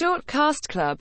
Short Cast Club.